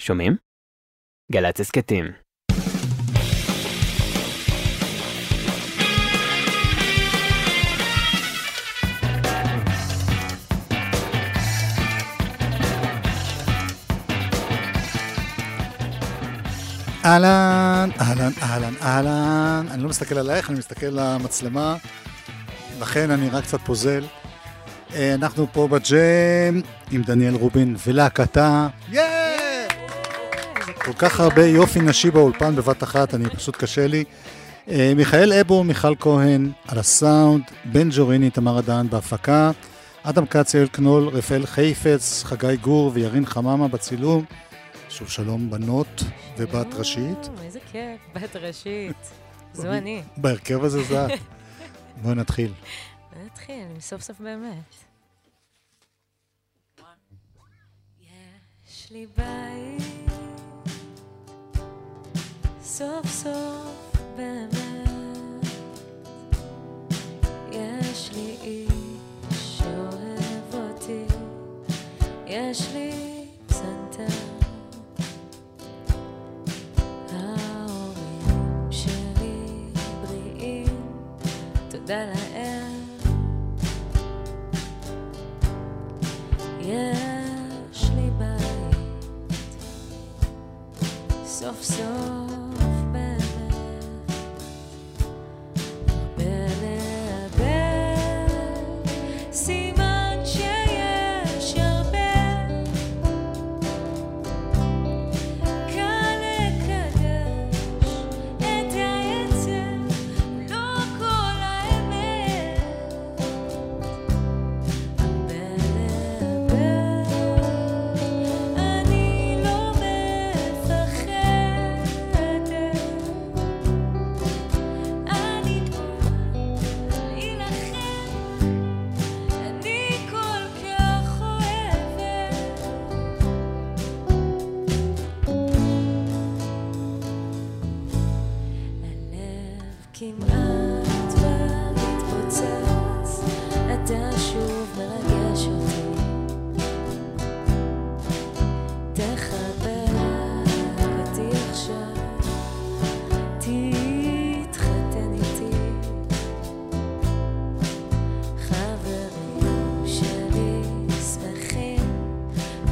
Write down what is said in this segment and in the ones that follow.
שומעים? גל"צ הסכתים. אהלן, אהלן, אהלן, אהלן. אני לא מסתכל עלייך, אני מסתכל למצלמה, לכן אני רק קצת פוזל. אה, אנחנו פה בג'ם עם דניאל רובין ולהקתה. יאה! כל כך הרבה יופי נשי באולפן בבת אחת, אני פשוט קשה לי. אה, מיכאל אבו, מיכל כהן על הסאונד, בן ג'וריני, תמר אדן בהפקה, אדם כץ, יואל קנול, רפאל חיפץ, חגי גור וירין חממה בצילום. שוב שלום בנות ובת ראשית. אה, איזה כיף, בת ראשית. זו אני. בהרכב הזה זה את. בואי נתחיל. נתחיל, סוף סוף באמת. יש לי בית, סוף סוף באמת. יש לי איש שאוהב אותי, יש לי. יש לי בית, סוף סוף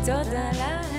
תודה להם.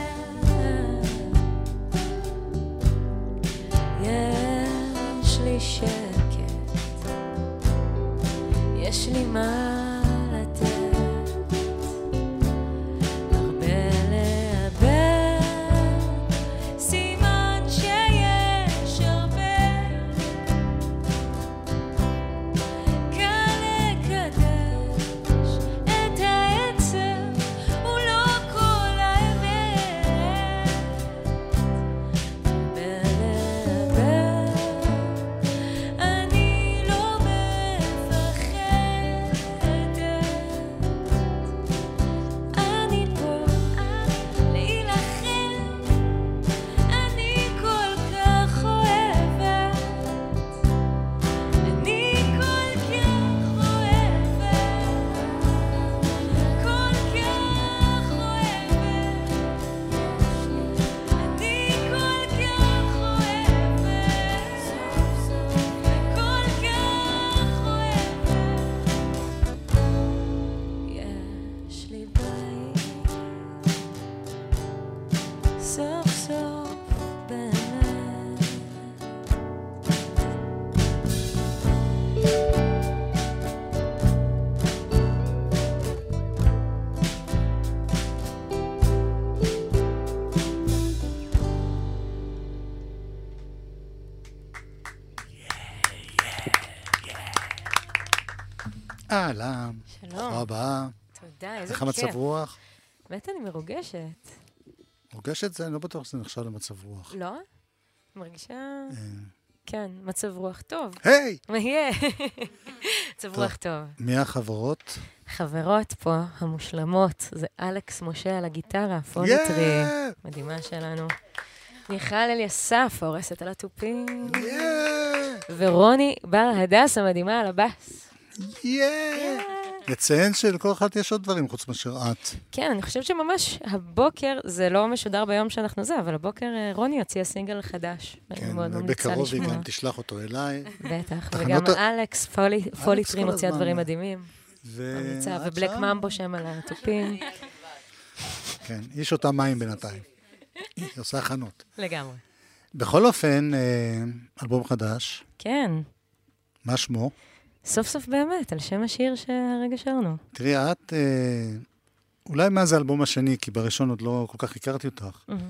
אהלן, שלום, ברוכה הבאה. תודה, איזה איך כיף. המצב רוח? באמת אני מרוגשת. מורגשת זה? אני לא בטוח שזה נחשב למצב רוח. לא? מרגישה, אה, כן, מצב רוח טוב. היי! מה יהיה? מצב. רוח טוב. מי החברות? חברות פה, המושלמות, זה אלכס משה על הגיטרה, הפוניטרי. יאה! מדהימה שלנו. מיכל אליסף, הורסת על התופים. ורוני בר הדס המדהימה על הבאס. יאה! נציין שלכל אחד יש עוד דברים חוץ מאשר את. כן, אני חושבת שממש הבוקר, זה לא משודר ביום שאנחנו זה, אבל הבוקר אה, רוני הוציאה סינגל חדש. כן, בקרוב היא. גם תשלח אותו אליי. בטח, וגם אלכס פולי- פוליטרי כל מוציאה הזמן. דברים מדהימים. ממליצה, ובלק? ממבו שם על התופים. כן, היא שותה מים בינתיים. היא עושה הכנות. לגמרי. בכל אופן, אה, אלבום חדש, כן, מה שמו? סוף סוף באמת, על שם השיר שהרגע שרנו. תראי, את, אה, אולי מאז האלבום השני, כי בראשון עוד לא כל כך הכרתי אותך, מהמם.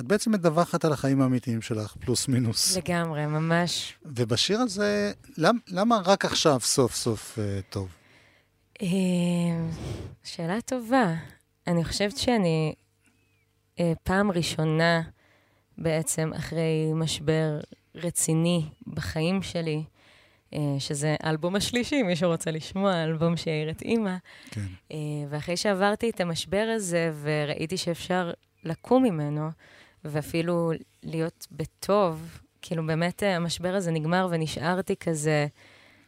את בעצם מדווחת על החיים האמיתיים שלך, פלוס מינוס. לגמרי, ממש. ובשיר הזה, למ, למה רק עכשיו סוף סוף אה, טוב? אה, שאלה טובה. אני חושבת שאני אה, פעם ראשונה בעצם אחרי משבר רציני בחיים שלי, שזה האלבום השלישי, מי שרוצה לשמוע, האלבום שהעיר את אימא. כן. אה, ואחרי שעברתי את המשבר הזה וראיתי שאפשר לקום ממנו, ואפילו להיות בטוב, כאילו באמת אה, המשבר הזה נגמר ונשארתי כזה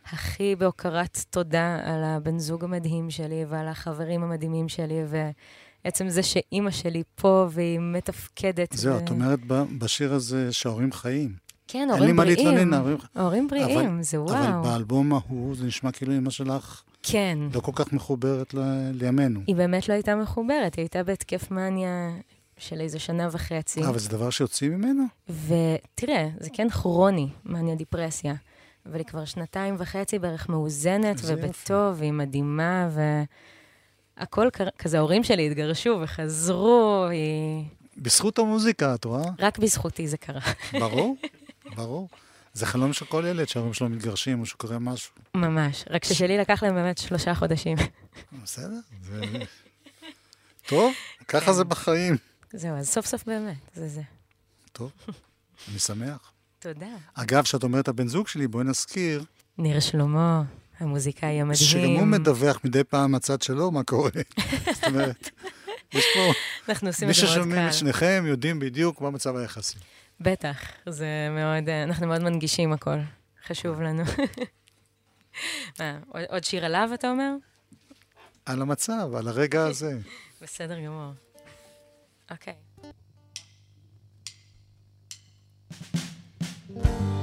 הכי בהוקרת תודה על הבן זוג המדהים שלי ועל החברים המדהימים שלי, ועצם זה שאימא שלי פה והיא מתפקדת. זהו, ו... את אומרת בשיר הזה שההורים חיים. כן, אין לי הורים מה בריאים. להתלונן, ההורים... הורים בריאים, זה אבל וואו. באלבום ההוא זה נשמע כאילו אמא שלך כן. לא כל כך מחוברת ל- לימינו. היא באמת לא הייתה מחוברת, היא הייתה בהתקף מניה של איזו שנה וחצי. אה, אבל זה דבר שיוצאים ממנו? ותראה, זה כן כרוני, מניה דיפרסיה. אבל היא כבר שנתיים וחצי בערך מאוזנת איזה. ובטוב, והיא מדהימה, והכל. כזה, ההורים שלי התגרשו וחזרו, היא... בזכות המוזיקה, את רואה? רק בזכותי זה קרה. ברור, ברור. זה חלום של כל ילד שההורים שלו מתגרשים או שקורה משהו. ממש. רק ששלי לקח להם באמת שלושה חודשים. בסדר, זה... טוב, ככה זה בחיים. זהו, אז סוף סוף באמת, זה זה. טוב, אני שמח. תודה. אגב, כשאת אומרת הבן זוג שלי, בואי נזכיר, ניר שלמה, המוזיקאי המדהים. שגם הוא מדווח מדי פעם מהצד שלו מה קורה. זאת אומרת, יש פה, אנחנו עושים מי את זה מאוד ששומעים קל. את שניכם יודעים בדיוק מה מצב היחסים. בטח, זה מאוד, אה, אנחנו מאוד מנגישים הכל. חשוב לנו. מה, עוד- שיר עליו, אתה אומר? על המצב, על הרגע הזה. בסדר גמור. אוקיי. החלום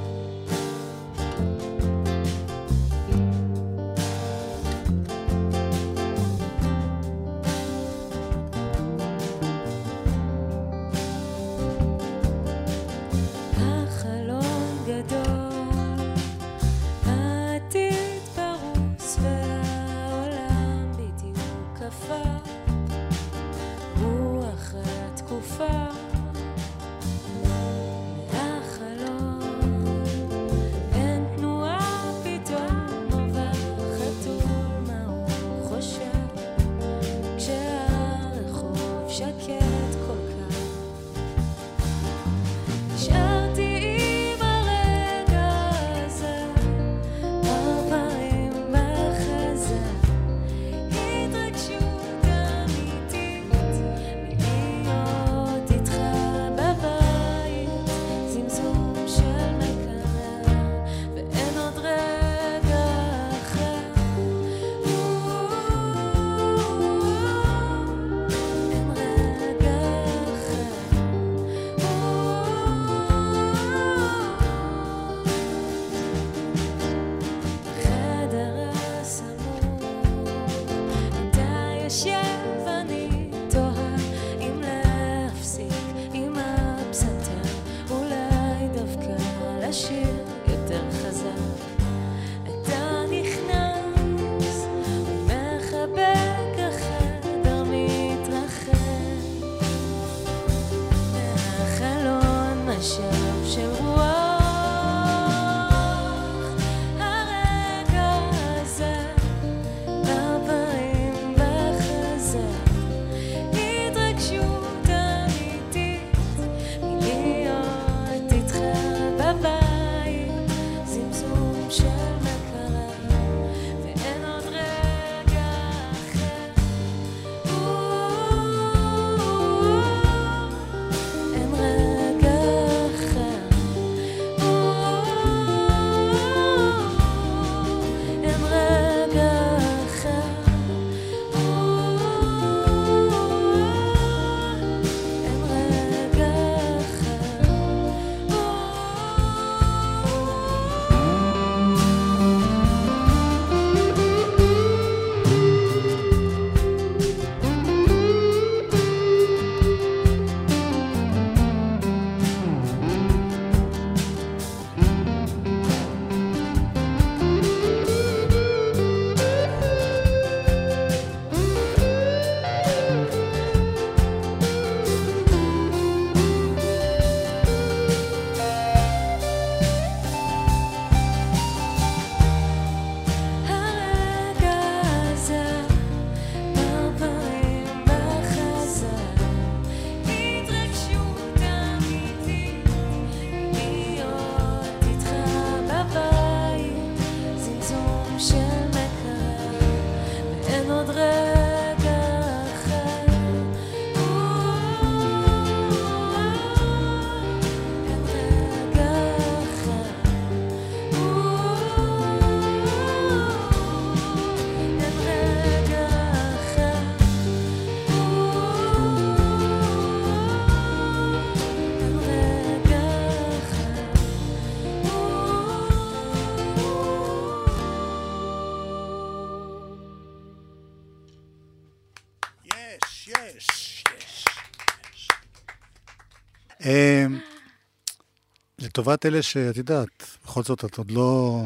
לטובת אלה שאת יודעת, בכל זאת את עוד לא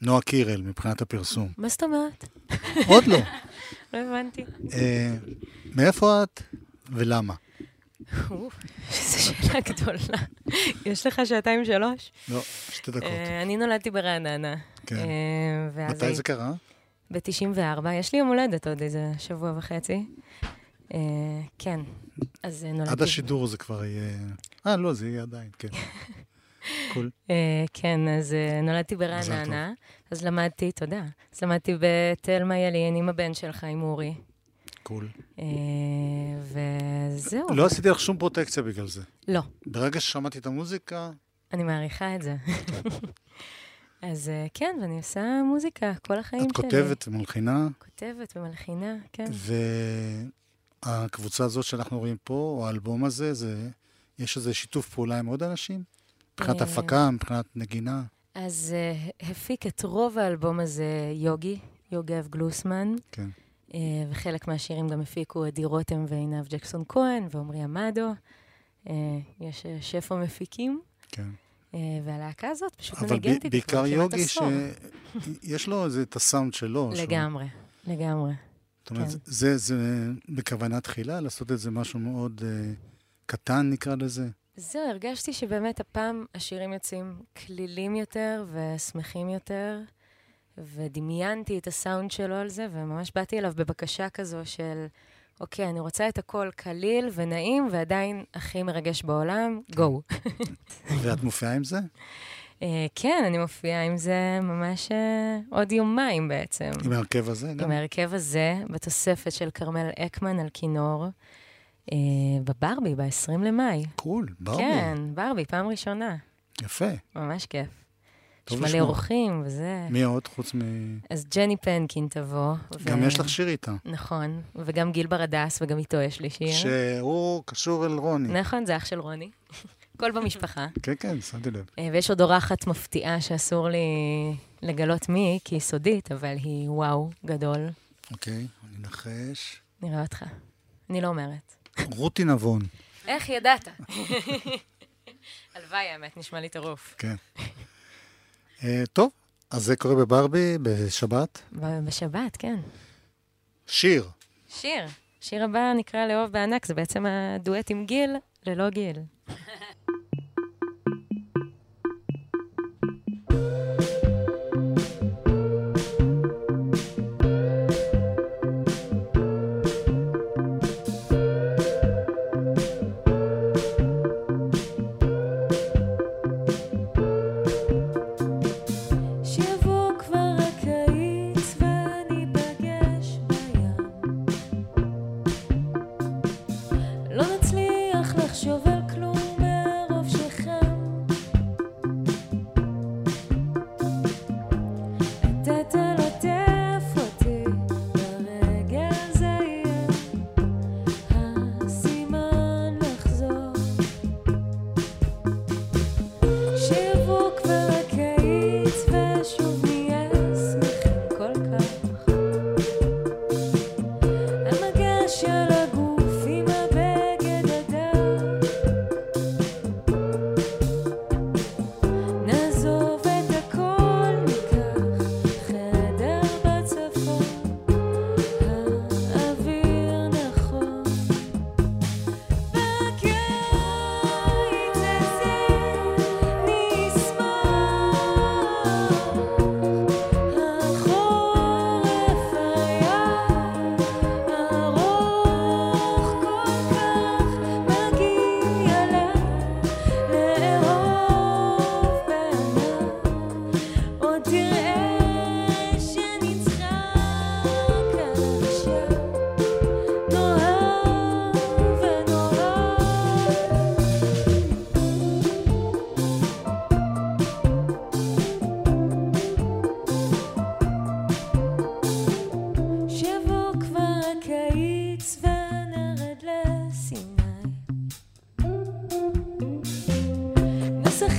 נועה קירל מבחינת הפרסום. מה זאת אומרת? עוד לא. לא הבנתי. אה, מאיפה את ולמה? איזו שאלה גדולה. יש לך שעתיים שלוש? לא, שתי דקות. אה, אני נולדתי ברעננה. כן. אה, מתי זה קרה? ב-94, יש לי יום הולדת עוד איזה שבוע וחצי. כן, אז נולדתי... עד השידור זה כבר יהיה... אה, לא, זה יהיה עדיין, כן. קול. אה, כן, אז אה, נולדתי ברעננה, אז למדתי, תודה, אז למדתי בתלמה ילין עם הבן שלך, עם אורי. קול. אה, וזהו. לא עשיתי לך שום פרוטקציה בגלל זה. לא, ברגע ששמעתי את המוזיקה, אני מעריכה את זה. אז כן, ואני עושה מוזיקה כל החיים את שלי. כותבת ומלחינה, כותבת ומלחינה, כן. והקבוצה הזאת שאנחנו רואים פה, או האלבום הזה, זה... יש איזה שיתוף פעולה עם עוד אנשים? מבחינת אה, הפקה, מבחינת נגינה? אז uh, הפיק את רוב האלבום הזה יוגי, יוגב גלוסמן, כן. uh, וחלק מהשירים גם הפיקו עדי רותם ועינב ג'קסון כהן ועמרי עמדו. Uh, יש שפע מפיקים, כן. uh, והלהקה הזאת פשוט אבל מנגנת איתי בעיקר כבר כמעט יוגי, עשור. שיש לו איזה את הסאונד שלו. שהוא- לגמרי, לגמרי. זאת אומרת, כן. זה, זה בכוונה תחילה, לעשות את זה משהו מאוד uh, קטן, נקרא לזה. זהו, הרגשתי שבאמת הפעם השירים יוצאים כלילים יותר ושמחים יותר, ודמיינתי את הסאונד שלו על זה, וממש באתי אליו בבקשה כזו של, אוקיי, אני רוצה את הכל קליל ונעים, ועדיין הכי מרגש בעולם, גו. ואת מופיעה עם זה? uh, כן, אני מופיעה עם זה ממש uh, עוד יומיים בעצם. עם ההרכב הזה גם? עם ההרכב הזה, בתוספת של כרמל אקמן על כינור, בברבי, ב-20 למאי. קול, ברבי. כן, ברבי, פעם ראשונה. יפה. ממש כיף. יש מלא. אורחים וזה. מי עוד חוץ מ... אז ג'ני פנקין תבוא. גם יש לך שיר איתה. נכון, וגם גיל ברדס, וגם איתו יש לי שיר. שהוא קשור אל רוני. נכון, זה אח של רוני. הכל במשפחה. כן, כן, שמתי לב. אה, ויש עוד אורחת מפתיעה שאסור לי לגלות מי כי היא סודית, אבל היא וואו גדול. אוקיי, אני אנחש. נראה אותך. אני לא אומרת. רותי נבון. איך ידעת? הלוואי, האמת, נשמע לי טירוף. כן. אה, טוב, אז זה קורה בברבי בשבת. בשבת, כן. שיר. שיר. שיר הבא נקרא לאהוב בענק, זה בעצם הדואט עם גיל ללא גיל.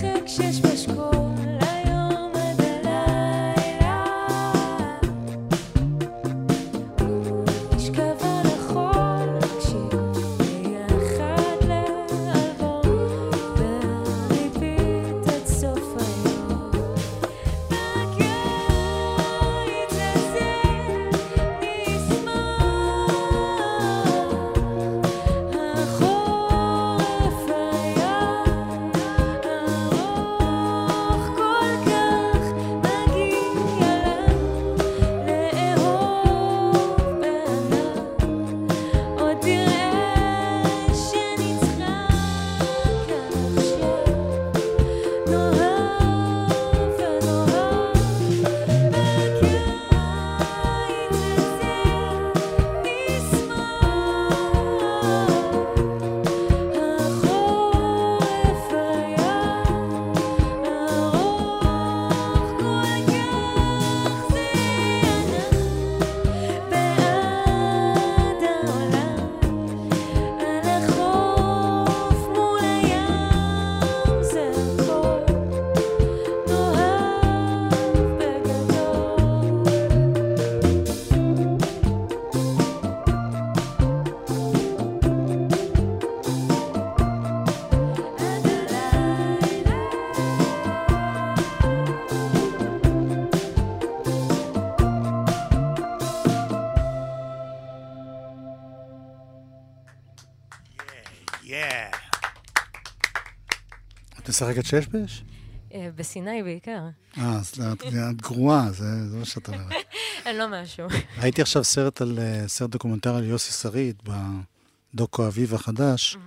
נשחק שש בשקול משחקת שש בש? אה, בסיני בעיקר. אה, אז את גרועה, זה זה מה שאת אומרת. אני לא משהו. ראיתי עכשיו סרט על, אה, סרט דוקומנטרי על יוסי שריד, בדוקאביב החדש.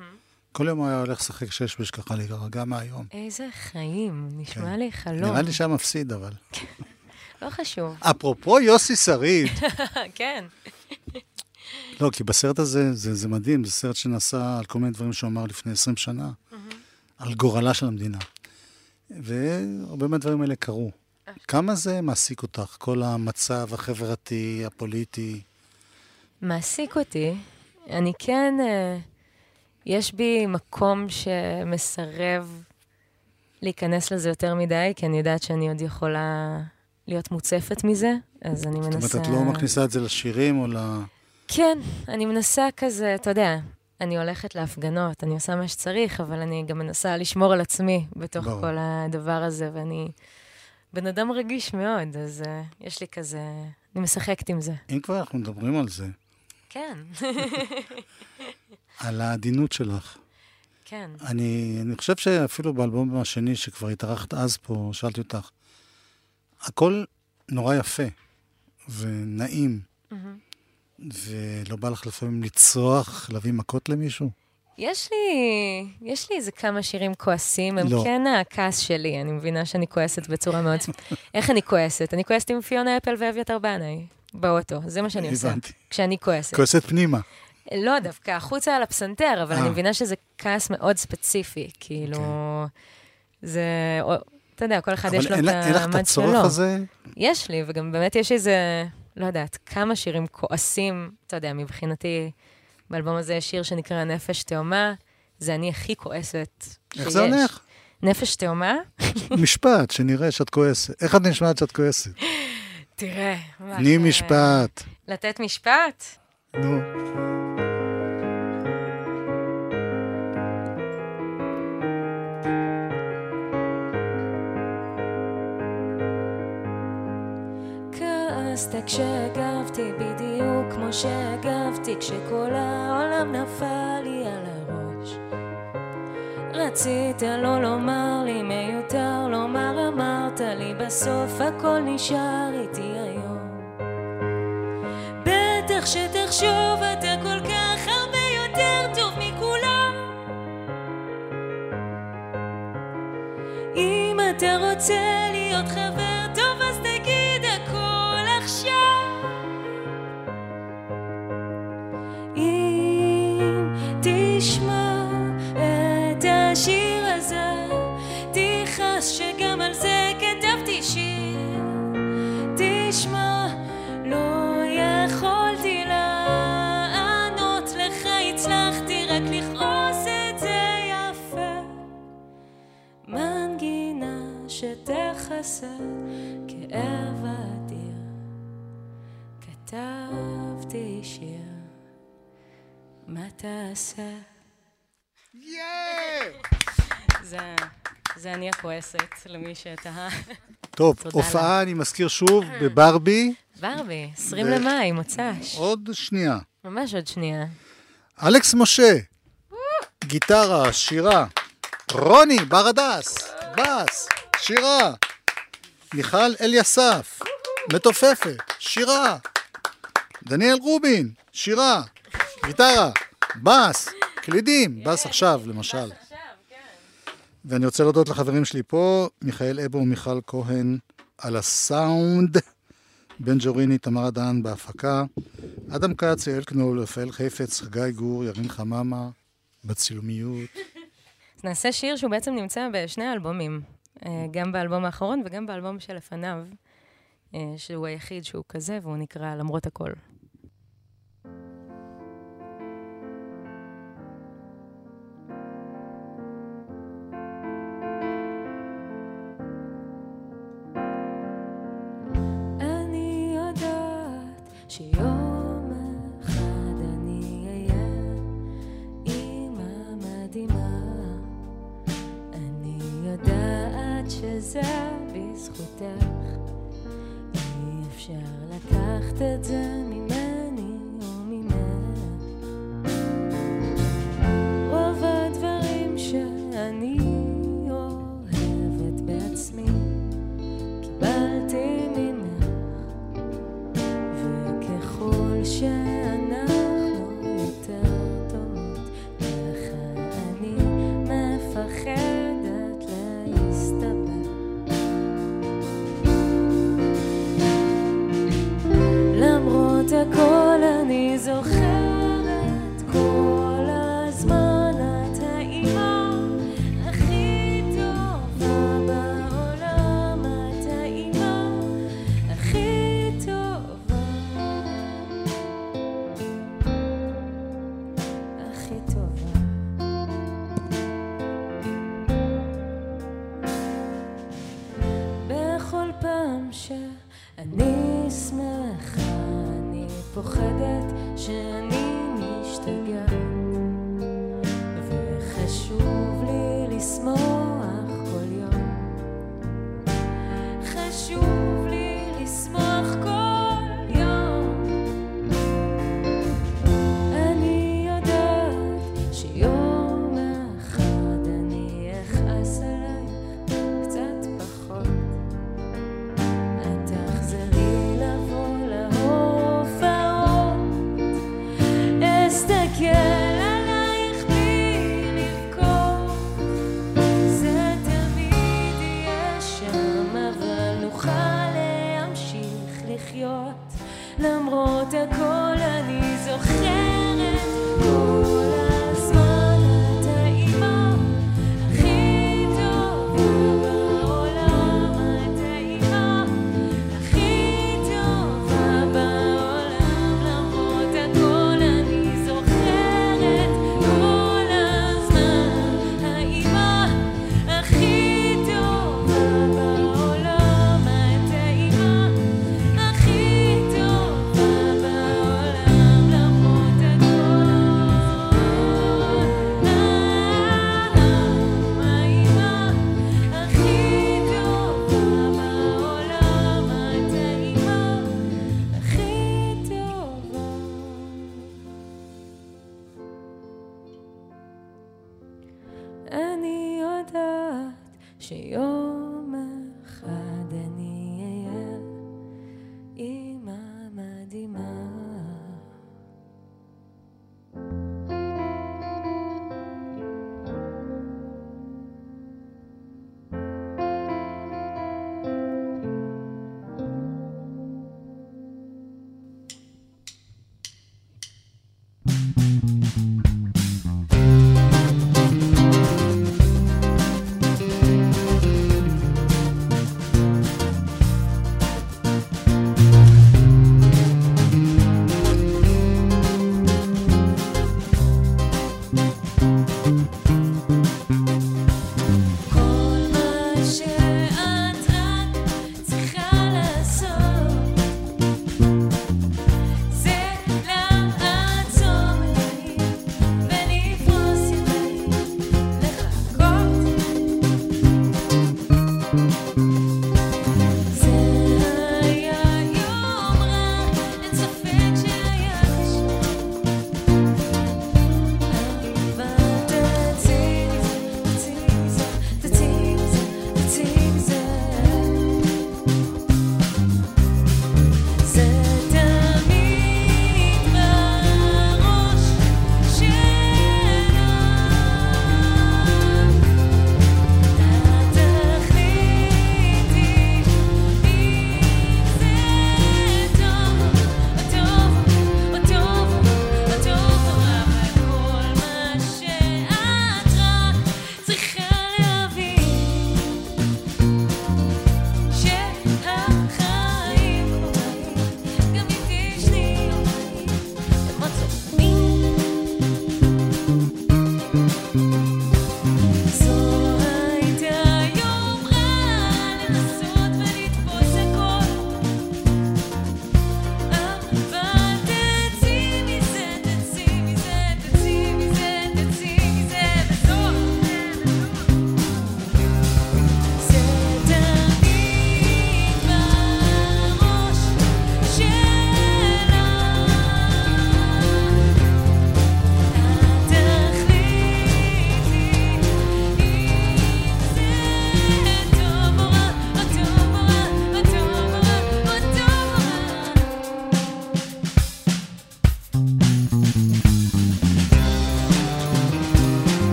כל יום הוא היה הולך לשחק שש בש ככה להירגע מהיום. איזה חיים, נשמע כן. לי חלום. נראה לי שהיה מפסיד, אבל. לא חשוב. אפרופו יוסי שריד, כן. לא, כי בסרט הזה, זה, זה מדהים, זה סרט שנעשה על כל מיני דברים שהוא אמר לפני 20 שנה, על גורלה של המדינה. והרבה מהדברים האלה קרו. כמה זה מעסיק אותך, כל המצב החברתי, הפוליטי? מעסיק אותי. אני כן, אה, יש בי מקום שמסרב להיכנס לזה יותר מדי, כי אני יודעת שאני עוד יכולה להיות מוצפת מזה, אז אני מנסה... זאת אומרת, את לא מכניסה את זה לשירים או ל... כן, אני מנסה כזה, אתה יודע, אני הולכת להפגנות, אני עושה מה שצריך, אבל אני גם מנסה לשמור על עצמי בתוך ברור. כל הדבר הזה, ואני בן אדם רגיש מאוד, אז uh, יש לי כזה, אני משחקת עם זה. אם כבר אנחנו מדברים על זה, כן, על העדינות שלך. כן. אני, אני חושב שאפילו באלבום השני, שכבר התארחת אז פה, שאלתי אותך, הכל נורא יפה ונעים, מהמם. ולא בא לך לפעמים לצרוח, להביא מכות למישהו? יש לי, יש לי איזה כמה שירים כועסים, הם לא. כן הכעס שלי, אני מבינה שאני כועסת בצורה מאוד... איך אני כועסת? אני כועסת עם פיונה אפל ואביתר בנאי באוטו, זה מה שאני עושה. הבנתי. כשאני כועסת. כועסת פנימה. לא, דווקא החוצה על הפסנתר, אבל אה. אני מבינה שזה כעס מאוד ספציפי, כאילו... זה... או- אתה יודע, כל אחד אבל יש לו את לה- אין לך את המד הצורך שלו. הזה? יש לי, וגם באמת יש איזה, לא יודעת, כמה שירים כועסים, אתה יודע, מבחינתי, באלבום הזה יש שיר שנקרא נפש תאומה, זה אני הכי כועסת שיש. איך זה הולך? נפש תאומה? משפט, שנראה שאת כועסת. איך את נשמעת שאת כועסת? תראה. תני משפט. לתת משפט? נו. כעסת כשהגבתי בדיוק כמו שהגבתי כשכל העולם נפל לי על הראש. רצית לא לומר לי מיותר לומר אמרת לי בסוף הכל נשאר איתי היום. בטח שתחשוב אתה כל כך הרבה יותר טוב מכולם. אם אתה רוצה להיות חבר תעשה? זה, זה אני הכועסת, למי שתהה. טוב, הופעה, אני מזכיר שוב, בברבי, ברבי, 20 ו- למאי, מוצ"ש. עוד שנייה. ממש עוד שנייה. אלכס משה, גיטרה, שירה. רוני ברדס, בס, שירה. מיכל אליסף, מתופפת, שירה. דניאל רובין, שירה. גיטרה, בס, קלידים, בס עכשיו, למשל. ואני רוצה להודות לחברים שלי פה, מיכאל אבו ומיכל כהן על הסאונד, בן ג'וריני, תמר דהן בהפקה, אדם כץ, יעל קנול, רפאל חפץ, חגי גור, ירין חממה, בצילומיות. אז נעשה שיר שהוא בעצם נמצא בשני האלבומים, אה, גם באלבום האחרון וגם באלבום שלפניו, אה, שהוא היחיד שהוא כזה, והוא נקרא למרות הכל. step